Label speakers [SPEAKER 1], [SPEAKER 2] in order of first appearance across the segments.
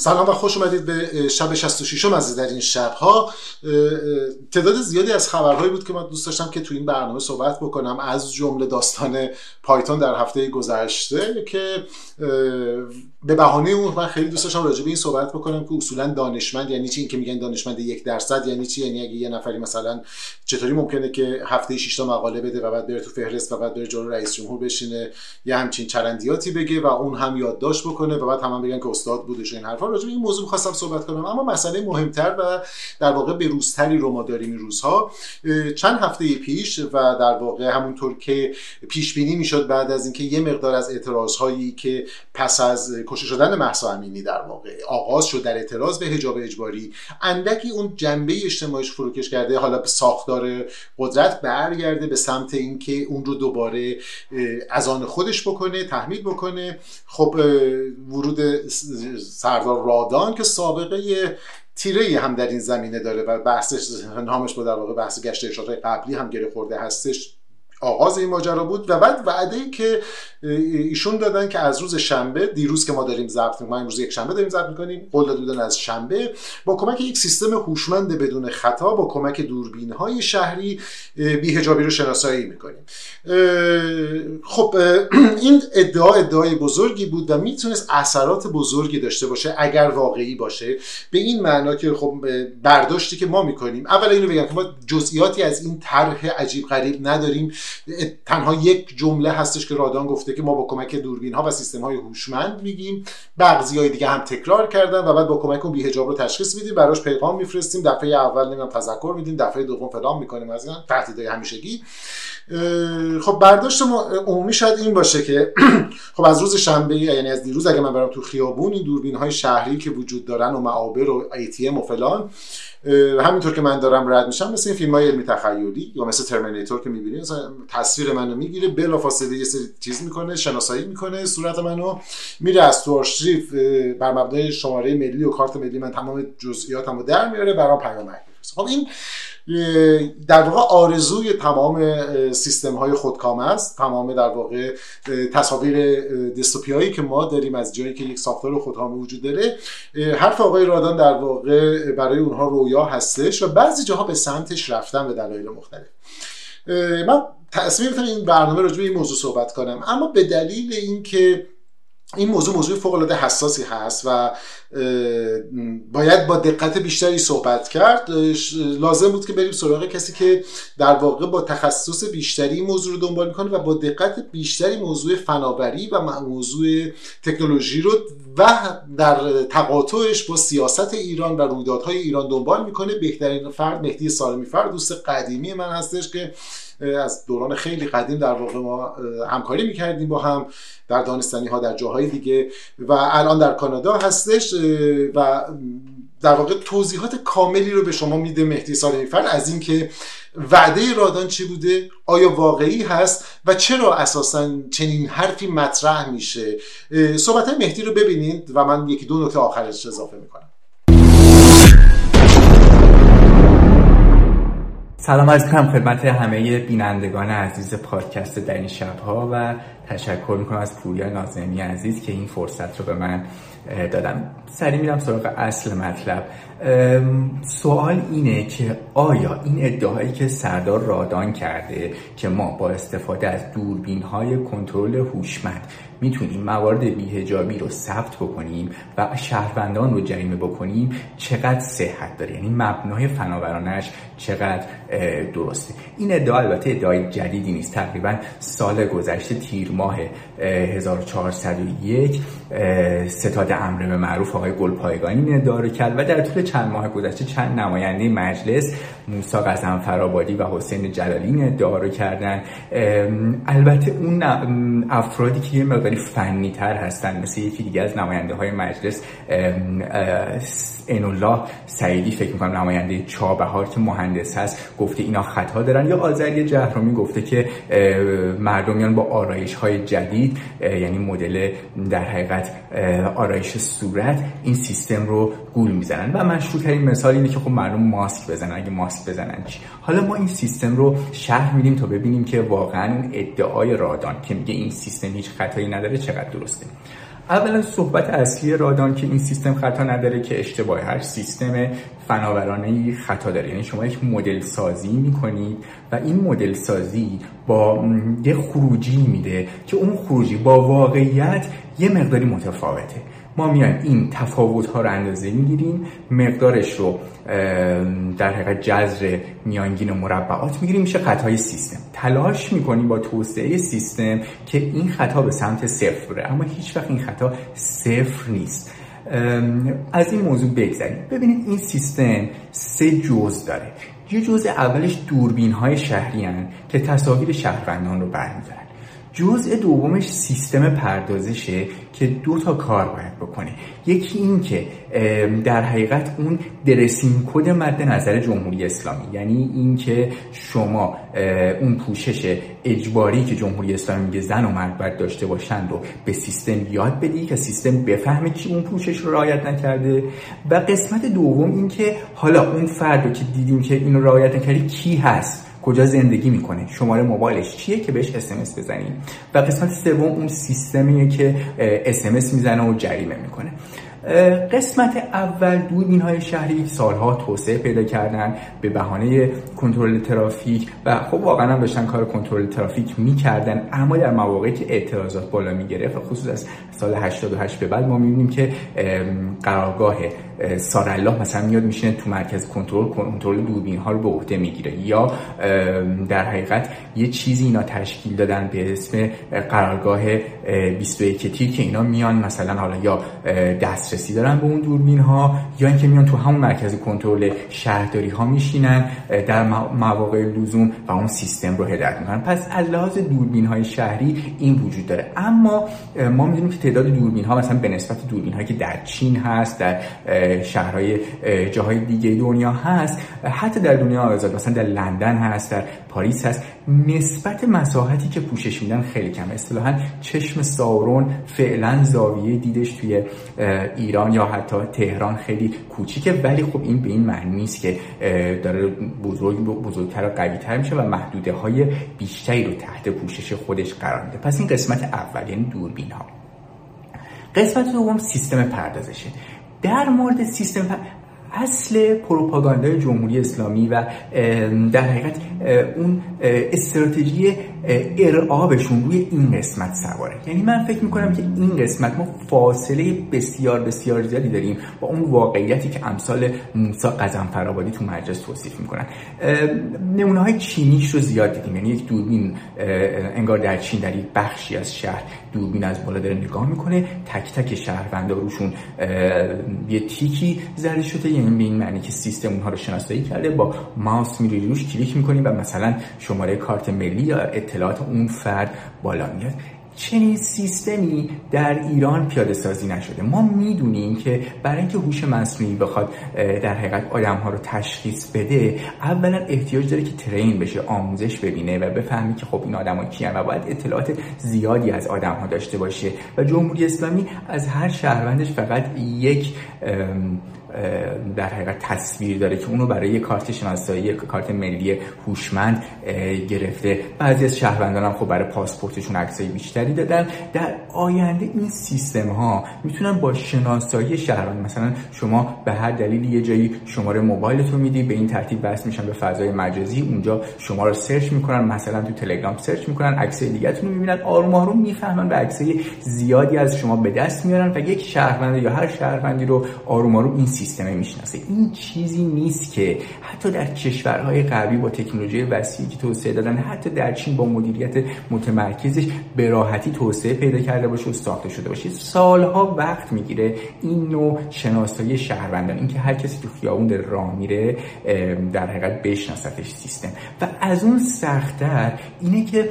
[SPEAKER 1] سلام و خوش اومدید به شب 66 از در این شبها. تعداد زیادی از خبرهایی بود که من دوست داشتم که تو این برنامه صحبت بکنم. از جمله داستان پایتون در هفته گذشته که به بهانه اون من خیلی دوست داشتم راجع به این صحبت بکنم که اصولا دانشمند یعنی چی؟ این که میگن دانشمند یک درصد یعنی چی؟ یعنی اگه یه نفری مثلا چطوری ممکنه که هفته 6 تا مقاله بده و بعد بره تو فهرست و بعد بره جلو رئیس جمهور بشینه یه همچین چرندیاتی بگه و اون هم یادداشت بکنه و بعد هم بگن که استاد بودش این حرفا. راجع به این موضوع خواستم صحبت کنم. اما مسئله مهمتر و در واقع به روزتری رو ما داریم این روزها. چند هفته پیش و در واقع همونطور که پیش بینی می‌شد بعد از اینکه یه مقدار از اعتراض هایی که پس از کشته شدن مهسا امینی در واقع آغاز شد در اعتراض به حجاب اجباری اندکی اون جنبه اجتماعیش فروکش کرده حالا به ساختار قدرت برگرده به سمت اینکه اون رو دوباره از آن خودش بکنه تحمیل بکنه. خب ورود سردار رادان که سابقه تیره هم در این زمینه داره و بحثش نامش با در واقع بحث گشت ارشادهای قبلی هم گره خورده هستش. آغاز این ماجرا بود و بعد وعده ای که ایشون دادن که از روز شنبه دیروز که ما داریم ضبط ما امروز یک شنبه داریم ضبط می‌کنیم قول دادن از شنبه با کمک یک سیستم هوشمند بدون خطا با کمک دوربین های شهری بیهجابی رو شناسایی می‌کنیم. خب این ادعا ادعای بزرگی بود و می‌تونست اثرات بزرگی داشته باشه اگر واقعی باشه. به این معنا که خب برداشتی که ما می‌کنیم. اول اینو بگم که ما جزئیاتی از این طرح عجیب غریب نداریم. تنها یک جمله هستش که رادان گفته که ما با کمک دوربین ها و سیستم های هوشمند میگیم. بعضی های دیگه هم تکرار کردن و بعد با کمک اون بیهجاب رو تشخیص میدیم. براش پیغام میفرستیم. دفعه اول نمی‌دونم تذکر میدیم. دفعه دوم فلان می‌کنیم. از این تهدیدهای همیشگی. خب برداشت ما عمومی شاید این باشه که خب از روز شنبه یعنی از دیروز اگه من برم تو خیابون این دوربین های شهری که وجود دارن و معابر و ایتیم و فلان همینطور که من دارم رد میشم مثل این فیلم های علمی تخیلی یا مثل ترمیناتور که می‌بینی تصویر منو می‌گیره بلا فاصله یه سری چیز می‌کنه شناسایی می‌کنه صورت منو میره از تو آرشیف بر مبنای شماره ملی و کارت ملی من تمام جزئیاتمو در میاره برام پیام خب این در واقع آرزوی تمام سیستم های خودکامه است. تمام در واقع تصاویر دستوپیایی که ما داریم از جایی که یک ساختار خودکامه وجود داره. حرف آقای رادان در واقع برای اونها رویا هستش و بعضی جاها به سمتش رفتن به دلایل مختلف. من تصمیم این برنامه راجع به این موضوع صحبت کنم. اما به دلیل اینکه این موضوع موضوع فوق العاده حساسی هست و باید با دقت بیشتری صحبت کرد. لازم بود که بریم سراغ کسی که در واقع با تخصص بیشتری موضوع رو دنبال می‌کنه و با دقت بیشتری موضوع فناوری و موضوع تکنولوژی رو و در تقاطعش با سیاست ایران و رویدادهای ایران دنبال می‌کنه. بهترین فرد مهدی سالمی فرد دوست قدیمی من هستش که از دوران خیلی قدیم در واقع ما همکاری می‌کردیم با هم در دانستانی ها در جاهای دیگه و الان در کانادا هستش و در واقع توضیحات کاملی رو به شما میده مهدی سالمی فرد از اینکه وعده رادان چی بوده؟ آیا واقعی هست؟ و چرا اساسا چنین حرفی مطرح میشه؟ صحبت مهدی رو ببینید و من یکی دو نکته آخرش اضافه می‌کنم.
[SPEAKER 2] سلام عرض کنم خدمت همه بینندگان عزیز پادکست در این شبها و تشکر می‌کنم از پوریا نازمی عزیز که این فرصت رو به من دادم سری میرم سراغ اصل مطلب. سوال اینه که آیا این ادعایی که سردار رادان کرده که ما با استفاده از دوربین های کنترل هوشمند می‌تونیم موارد بیهجابی رو ثبت بکنیم و شهروندان رو جریمه بکنیم چقدر صحت داره؟ یعنی مبنای فناورانش چقدر درسته؟ این ادعا البته ادعای جدیدی نیست. تقریبا سال گذشته تیر ماه 1401 ستاد امر به معروف آقای گلپایگانی رو کرد و در طول چند ماه گذشته چند نماینده مجلس موسی فرابادی و حسین جلالی ادعا کردن. البته اون افرادی که یه مقداری فنی تر هستن مثل یکی دیگه از نماینده های مجلس الله سعیدی فکر می‌کنم نماینده چابهار که مهندس هست گفته اینا خطا دارن. یا آذری جهرومی گفته که مردمیان با آرایش های جدید یعنی مدل در حقیقت آرایش صورت این سیستم رو گول می‌زنن. و مشروع ترین مثال اینه که خب مردم ماسک بزنن. اگه ماسک بزنن چی؟ حالا ما این سیستم رو شرح میدیم تا ببینیم که واقعا ادعای رادان که میگه این سیستم هیچ خطایی نداره چقدر درسته. اولا صحبت اصلی رادان که این سیستم خطا نداره که اشتباه هر سیستم فناورانه خطا داره. یعنی شما یک مدل سازی می‌کنید و این مدل سازی با یه خروجی میده که اون خروجی با واقعیت یه مقداری متفاوته. ما میایم این تفاوت ها رو اندازه می‌گیریم مقدارش رو در حقیقت جذر میانگین و مربعات می‌گیریم. میشه خطای سیستم. تلاش می‌کنیم با توسعه سیستم که این خطا به سمت صفر بره. اما هیچ وقت این خطا صفر نیست. از این موضوع بگذاریم ببینید این سیستم سه جزء داره. یه جزء اولش دوربین های شهری که تصاویر شهروندان رو برمیدارن. جزء دومش سیستم پردازشه که دو تا کار باید بکنه. یکی این که در حقیقت اون درسین کد مد نظر جمهوری اسلامی. یعنی اینکه شما اون پوشش اجباری که جمهوری اسلامی میگه زن و مرد باید داشته باشند رو به سیستم یاد بدی که سیستم بفهمه کی اون پوشش رو رعایت نکرده. و قسمت دوم این که حالا اون فرد که دیدیم که اینو رعایت نکردی کی هست؟ کجا زندگی می‌کنه شماره موبایلش چیه که بهش اسمس بزنیم و قسمت سوم اون سیستمیه که اسمس می‌زنه و جریمه می‌کنه. قسمت اول دوربین های شهری سالها توسعه پیدا کردن به بهانه کنترل ترافیک و خب واقعا هم داشتن کار کنترل ترافیک می‌کردن اما در مواقعی که اعتراضات بالا می‌گرفت خصوص از سال 88 به بعد ما می‌بینیم که قرارگاه سارالله مثلا میاد میشینه تو مرکز کنترل کنترل دوربین ها رو به عهده می‌گیره. یا در حقیقت یه چیزی اینا تشکیل دادن به اسم قرارگاه 21 تیر که اینا میان مثلا حالا یا دسترسی دارن به اون دوربین ها یا اینکه میان تو همون مرکز کنترل شهرداری ها میشینن در مواقع لزوم و اون سیستم رو هدایت می‌کنن. پس از لحاظ دوربین های شهری این وجود داره. اما ما می‌دونیم که تعداد دوربین ها مثلا به نسبت دوربین هایی که در چین هست در شهرهای جاهای دیگه دنیا هست. حتی در دنیا آزاد مثلا در لندن هست در پاریس هست. نسبت مساحتی که پوشش میدن خیلی کم اصطلاحا چشم سارون فعلا زاویه دیدش توی ایران یا حتی تهران خیلی کوچیکه. ولی خب این به این معنی نیست که داره بزرگ بزرگتر و قویتر میشه و محدوده های بیشتری رو تحت پوشش خودش قرار میده. پس این قسمت اول یعنی دوربین ها قسمت دوم سیستم پردازشه در مورد سیستم اصل پروپاگاندای جمهوری اسلامی و در حقیقت اون استراتژی ارعابشون روی این قسمت سواره. یعنی من فکر می‌کنم که این قسمت ما فاصله بسیار بسیار زیادی داریم با اون واقعیتی که امثال موسا قزم فرابادی تو مجلس توصیف می‌کنن. نمونه های چینیش رو زیاد دیدیم. یعنی یک دوربین انگار در چین در یک بخشی از شهر دوربین از بالا داره نگاه می‌کنه. تک تک شهروندا روشون یه تیکی زده شده یعنی به این معنی که سیستم اونها رو شناسایی کرده با ماوس میری روش کلیک می‌کنیم و مثلا شماره کارت ملی یا اطلاعات اون فرد بالا میاد. چنین سیستمی در ایران پیاده سازی نشده. ما می‌دونیم که برای اینکه هوش مصنوعی بخواد در حقیقت آدم ها رو تشخیص بده اولا احتیاج داره که ترین بشه آموزش ببینه و بفهمی که خب این آدم کیان و باید اطلاعات زیادی از آدم ها داشته باشه. و جمهوری اسلامی از هر شهروندش فقط یک در حقیقت تصویر داره که اونو برای کارت شناسایی کارت ملی هوشمند گرفته. بعضی از شهروندان هم خب برای پاسپورتشون عکسای بیشتری دادن. در آینده این سیستم ها می‌تونن با شناسایی شهروند مثلا شما به هر دلیل یه جایی شماره موبایلتو میدی به این ترتیب وصل میشن به فضای مجازی. اونجا شما رو search می‌کنن مثلا تو تلگرام search می‌کنن عکسای دیگهتون رو می‌بینن. آروم آروم می‌فهمن و عکسای زیادی از شما به دست میارن و یک شهروند یا هر شهروندی رو آروم آروم این سیستم می‌شناسه. این چیزی نیست که حتی در کشورهای غربی با تکنولوژی وسیعی که توسعه دادن حتی در چین با مدیریت متمرکزش به راحتی توسعه پیدا کرده باشه و ساخته شده باشه. سالها وقت می‌گیره این نوع شناسایی شهروندان اینکه هر کسی تو خیابون در راه میره در حقیقت بشناستش سیستم. و از اون سختتر اینه که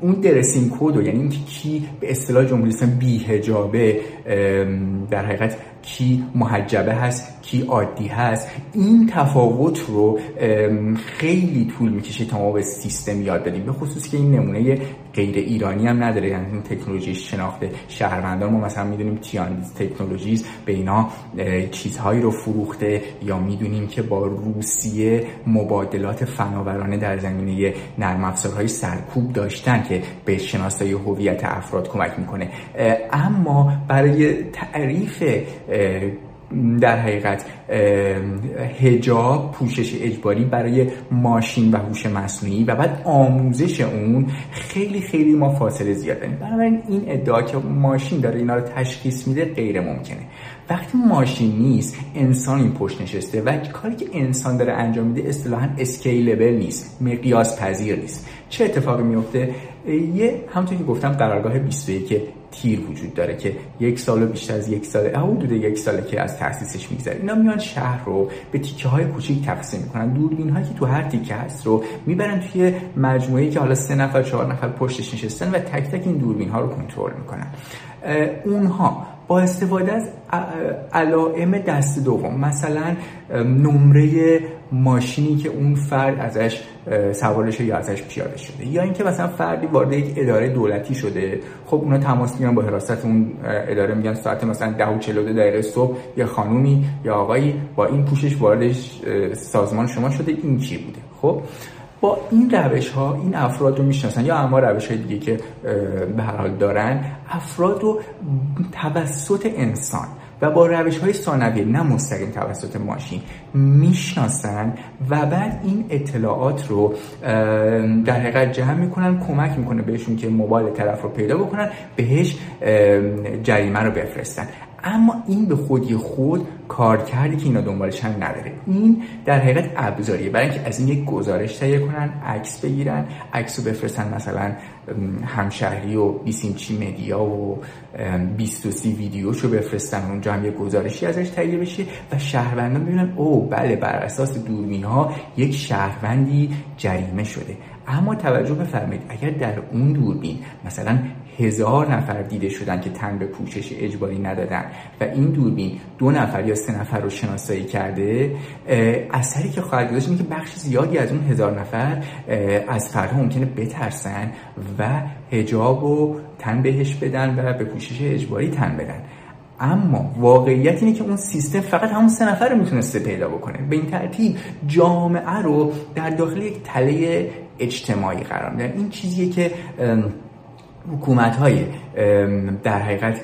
[SPEAKER 2] اون درسین کد یعنی اینکه کی به اصطلاح جمهوری اسلامی بیهجابه در حقیقت کی محجبه هست کی عادی هست. این تفاوت رو خیلی طول می‌کشه تا ما به سیستم یاد بدیم. به خصوص که این نمونه غیر ایرانی هم نداره یعنی این تکنولوژی شناخت شهروندان. ما مثلا می‌دونیم تیاندیز تکنولوژیز به اینا چیزهایی رو فروخته یا می‌دونیم که با روسیه مبادلات فناورانه در زمینه نرم افزارهای سرکوب داشتن که به شناسایی هویت افراد کمک می‌کنه. اما برای تعریف در حقیقت هجاب پوشش اجباری برای ماشین و هوش مصنوعی و بعد آموزش اون خیلی خیلی ما فاصله زیاد داریم بنابراین این ادعا که ماشین داره اینا رو تشخیص میده غیر ممکنه. وقتی ماشین نیست انسان این پشت نشسته و کاری که انسان داره انجام میده اصطلاحا اسکیلبل نیست مقیاس پذیر نیست. چه اتفاقی میفته؟ یه همونطور که گفتم قرارگاه 21 تیر وجود داره که یک سال و بیشتر از یک سال حدود یک ساله که از تاسیسش میگذره. اینا میان شهر رو به تیکه های کوچیک تقسیم می‌کنن. دوربین هایی که تو هر تیکه هست رو می‌برن توی مجموعه که حالا سه نفر چهار نفر پشتش نشستن و تک تک این دوربین ها رو کنترل می‌کنن. اونها با استفاده از علائم دست دوم مثلا نمره ماشینی که اون فرد ازش سوارش یا ازش پیاده شده یا اینکه مثلا فردی وارد یک اداره دولتی شده. خب اونا تماس می‌گیرن با حراست اون اداره میگن ساعت مثلا 10 و 42 دقیقه صبح یا خانومی یا آقایی با این پوشش وارد سازمان شما شده. این چی بوده؟ خب با این روش ها این افراد رو می‌شناسن یا اما روش های دیگه که به هر حال دارن افراد رو توسط انسان و با روش های ثانویه نه مستقیم توسط ماشین می‌شناسن و بعد این اطلاعات رو در حقیقت جمع می‌کنن کمک می‌کنه بهشون که موبایل طرف رو پیدا بکنن بهش جریمه رو بفرستن. اما این به خودی خود کار کردی که اینا دنبالش هم نداره. این در حقیقت ابزاریه. برای اینکه از این یک گزارش تهیه کنن عکس بگیرن عکس رو بفرستن مثلا همشهری و بیسیمچی مدیا و 23 ویدیوشو بفرستن. اونجا هم یک گزارشی ازش تهیه بشه و شهروندان ببینن او بله بر اساس دوربین ها یک شهروندی جریمه شده. اما توجه بفرمایید اگر در اون دوربین مثلا هزار نفر دیده شدن که تن به پوشش اجباری ندادن و این دوربین دو نفر یا سه نفر رو شناسایی کرده اثری که خواهد گذاشت که بخش زیادی از اون هزار نفر از فردها ممکنه بترسن و هجاب و تن بهش بدن و به پوشش اجباری تن بدن. اما واقعیت اینه که اون سیستم فقط همون سه نفر رو می‌تونسته پیدا بکنه. به این ترتیب جامعه رو در داخل یک تله اجتماعی قرار میدن. این چیزیه که حکومت های در حقیقت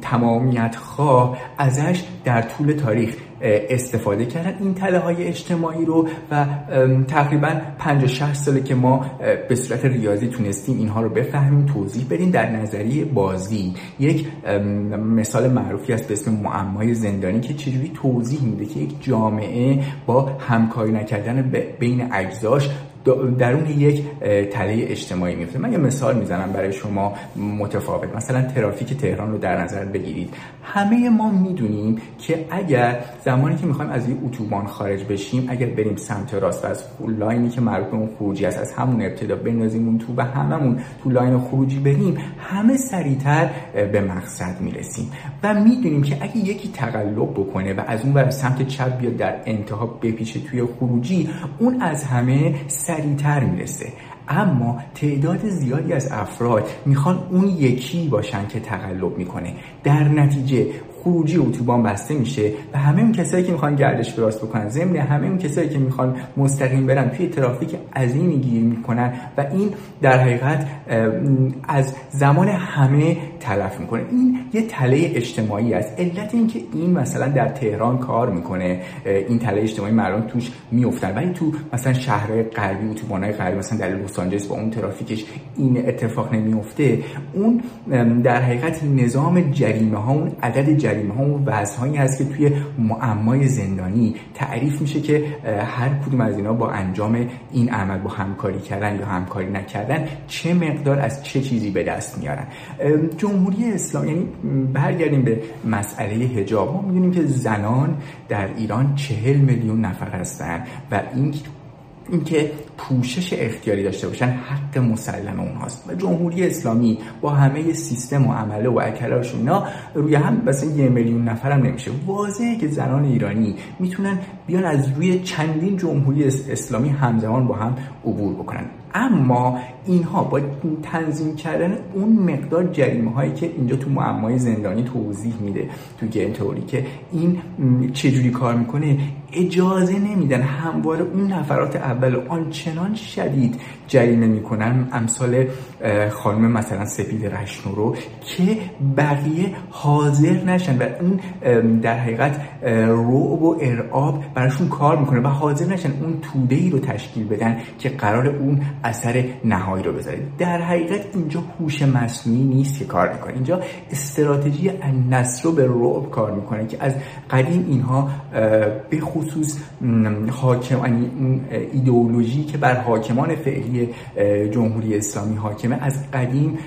[SPEAKER 2] تمامیت خواه ازش در طول تاریخ استفاده کردن. این تله های اجتماعی رو و تقریبا 50 60 ساله که ما به صورت ریاضی تونستیم اینها رو بفهمیم توضیح بدیم در نظریه بازی. یک مثال معروفی است به اسم معمای زندانی که چجوری توضیح میده که یک جامعه با همکاری نکردن بین اجزاش درون یک تله اجتماعی میفته من یه مثال می‌زنم برای شما متفاوت. مثلا ترافیک تهران رو در نظر بگیرید. همه ما می‌دونیم که اگر زمانی که می‌خوایم از یک اتوبان خارج بشیم اگر بریم سمت راست از لاینی که مربوط به اون خروجی است از همون ابتدا بندازیم اون تو و هممون تو لاین خروجی بریم همه سریعتر به مقصد می‌رسیم. و می‌دونیم که اگه یکی تقلب بکنه و از اون بر سمت چپ بیاد در انتها بپیشه توی خروجی اون از همه سریعتر می‌رسه. اما تعداد زیادی از افراد می‌خوان اون یکی باشن که تقلب می‌کنه. در نتیجه خروجی اتوبان بسته میشه و همه اون کسایی که می‌خوان گردش براست بکنن ضمن همه اون کسایی که می‌خوان مستقیم برن توی ترافیک عظیمی گیر می‌کنن و این در حقیقت از زمان همه تلف می‌کنه. این یه تله اجتماعی است. علت اینکه این مثلا در تهران کار می‌کنه این تله اجتماعی مردم توش میافتن. ولی تو مثلا شهرهای غربی اتوبانهای غربی مثلا در لس آنجلس با اون ترافیکش این اتفاق نمیفته اون در حقیقت نظام جریمه ها اون عدد جریمه ها و وضعهایی هست که توی معمای زندانی تعریف میشه که هر کدوم از اینا با انجام این عمل با همکاری کردن یا همکاری نکردن چه مقدار از چه چیزی به دست میارن. جمهوری اسلام یعنی برگردیم به مسئله حجاب. ما می‌دونیم که زنان در ایران چهل میلیون نفر هستن و این اینکه پوشش اختیاری داشته باشن حق مسلم اونهاست و جمهوری اسلامی با همه سیستم و عمله و اکلاش اینا روی هم مثلا یه میلیون نفر هم نمیشه. واضحه که زنان ایرانی می‌تونن بیان از روی چندین جمهوری اسلامی همزمان با هم عبور بکنن. اما اینها با تنظیم کردن اون مقدار جریمه هایی که اینجا تو معمای زندانی توضیح میده تو گیم توری که این چجوری کار می‌کنه اجازه نمیدن همواره اون نفرات اول آنچنان شدید جریمه می‌کنن امثال خانم مثلا سپید رشنو رو که بقیه حاضر نشن و اون در حقیقت رعب و ارعاب براشون کار می‌کنه و حاضر نشن اون توده ای رو تشکیل بدن که قرار اون اثر نهایی رو بذاره. در حقیقت اینجا هوش مصنوعی نیست که کار می‌کنه اینجا استراتژی النصر رو به رعب کار می‌کنه که از قدیم اینها به خصوص حاکم یعنی ایدئولوژی که بر حاکمان فعلی جمهوری اسلامی حاکمه از قدیم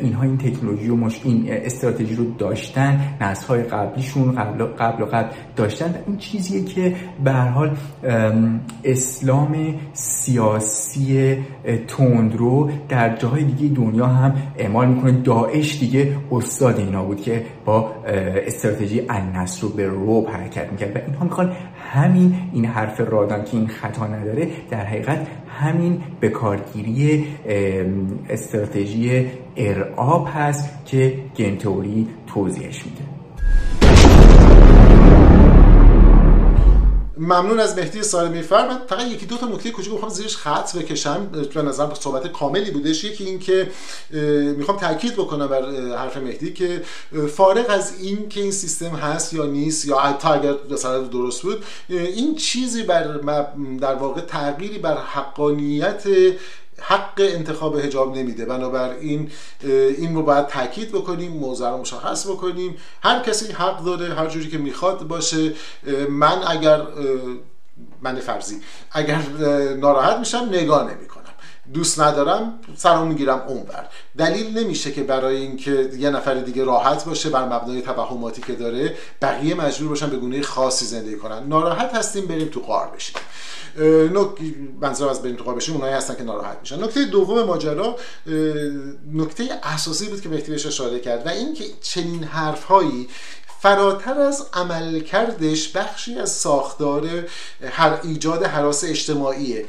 [SPEAKER 2] اینها این تکنولوژی و مش این استراتژی رو داشتن های قبلیشون قبل قبل و قبل داشتن. این چیزیه که به حال اسلام سیاسی تندرو در جاهای دیگه دنیا هم اعمال می‌کنه. داعش دیگه استاد اینا بود که با استراتژی النصر رو به روب حرکت می‌کرد و اینها می‌خوان همین این حرف رادان که این خطا نداره در حقیقت همین بکارگیری استراتژی ارعاب هست که گنتوری توضیحش میده.
[SPEAKER 1] ممنون از مهدی سالمی فر من فقط یکی دو تا نکته کوچیک می‌خوام زیرش خط بکشم. به نظر صحبت کاملی بودش. یکی این که می‌خوام تاکید بکنم بر حرف مهدی که فارغ از این که این سیستم هست یا نیست یا حتی اگر مثلا درست بود این چیزی بر در واقع تغییری بر حقانیت حق انتخاب هجاب نمیده. بنابراین این رو باید تاکید بکنیم موضوع رو مشخص بکنیم. هر کسی حق داره هر جوری که می‌خواد باشه. من اگر من فرضی اگر ناراحت میشم نگاه نمی‌کنم. دوست ندارم سرم می‌گیرم اونور. دلیل نمیشه که برای اینکه یه نفر دیگه راحت باشه بر مبنای توهماتی که داره بقیه مجبور باشن به گونه خاصی زندگی کنن. ناراحت هستیم بریم تو قار بشیم. منظور از بریم تو قار بشیم اونایی هستن که ناراحت میشن. نکته دوم ماجرا نکته اساسی بود که مهدی بهش اشاره کرد و اینکه چنین حرفهایی فراتر از عملکردش بخشی از ساختار هر ایجاد حراس اجتماعیه.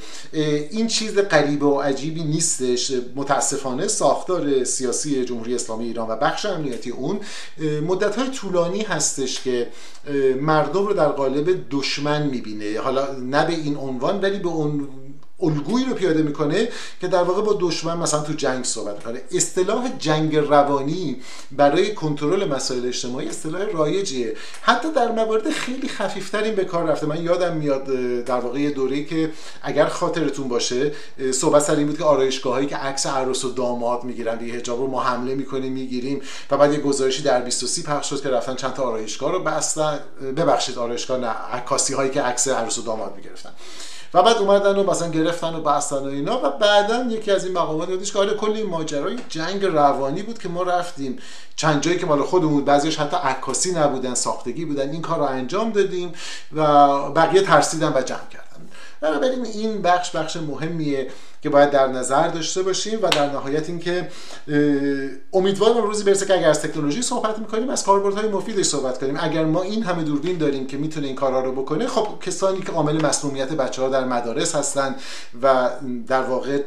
[SPEAKER 1] این چیز غریبه و عجیبی نیستش. متاسفانه ساختار سیاسی جمهوری اسلامی ایران و بخش امنیتی اون مدت های طولانی هستش که مردم رو در قالب دشمن می‌بینه. حالا نه به این عنوان ولی به اون الگویی رو پیاده می‌کنه که در واقع با دشمن مثلا تو جنگ صحبت می‌کنه. اصطلاح جنگ روانی برای کنترل مسائل اجتماعی اصطلاح رایجیه. حتی در موارد خیلی خفیفتر این به کار رفته. من یادم میاد در واقع یه دوره که اگر خاطرتون باشه صحبت سر این بود که آرایشگاه هایی که عکس عروس و داماد می‌گیرن دیگه حجاب رو ما حمله می‌کنیم می‌گیریم و بعد یه گزارشی در 23 پخش شد که رفتن چند تا آرایشگاه رو بستن. ببخشید آرایشگاه نه عکاسی هایی که عکس عروس و داماد می‌گرفتن. و بعد اومدن و مثلا گرفتن و بستن و اینا و بعدا یکی از این مقامات یادش که آره کلی ماجرای جنگ روانی بود که ما رفتیم. چند جایی که مال خودمون بعضیش حتی عکاسی نبودن ساختگی بودن این کار رو انجام دادیم و بقیه ترسیدن و جمع کردن. بنابراین این بخش بخش مهمیه. که باید در نظر داشته باشیم و در نهایت اینکه امیدوارم روزی برسه که اگر از تکنولوژی صحبت می‌کنیم از کاربردهای مفیدش صحبت کنیم. اگر ما این همه دوربین داریم که می‌تونه این کارها رو بکنه خب کسانی که عامل مسمومیت بچه ها در مدارس هستن و در واقع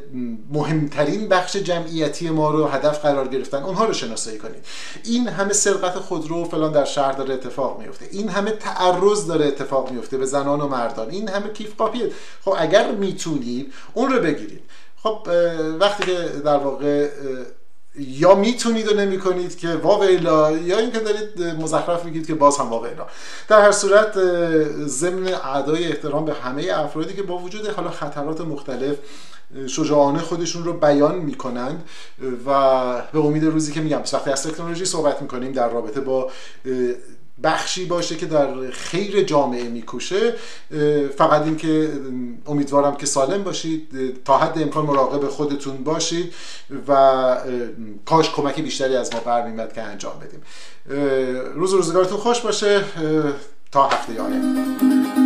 [SPEAKER 1] مهمترین بخش جمعیتی ما رو هدف قرار گرفتن اونها رو شناسایی کنید این همه سرقت خودرو فلان در شهر داره اتفاق میفته این همه تعرض داره اتفاق میفته به زنان و مردان. این همه کیف کاپیه خب اگر می‌تونید اون رو بگیرید خب وقتی که در واقع یا می‌تونید و نمی‌کنید که واویلا یا اینکه دارید مزخرف میگید که باز هم واویلا در هر صورت ضمن اعدای احترام به همه افرادی که با وجود حالا خطرات مختلف شجاعانه خودشون رو بیان می‌کنند و به امید روزی که میگم وقتی از تکنولوژی صحبت می‌کنیم در رابطه با بخشی باشه که در خیر جامعه میکوشه فقط این که امیدوارم که سالم باشید تا حد امکان مراقب خودتون باشید و کاش کمک بیشتری از ما برمیمد که انجام بدیم. روز روزگارتون خوش باشه تا هفته آینده.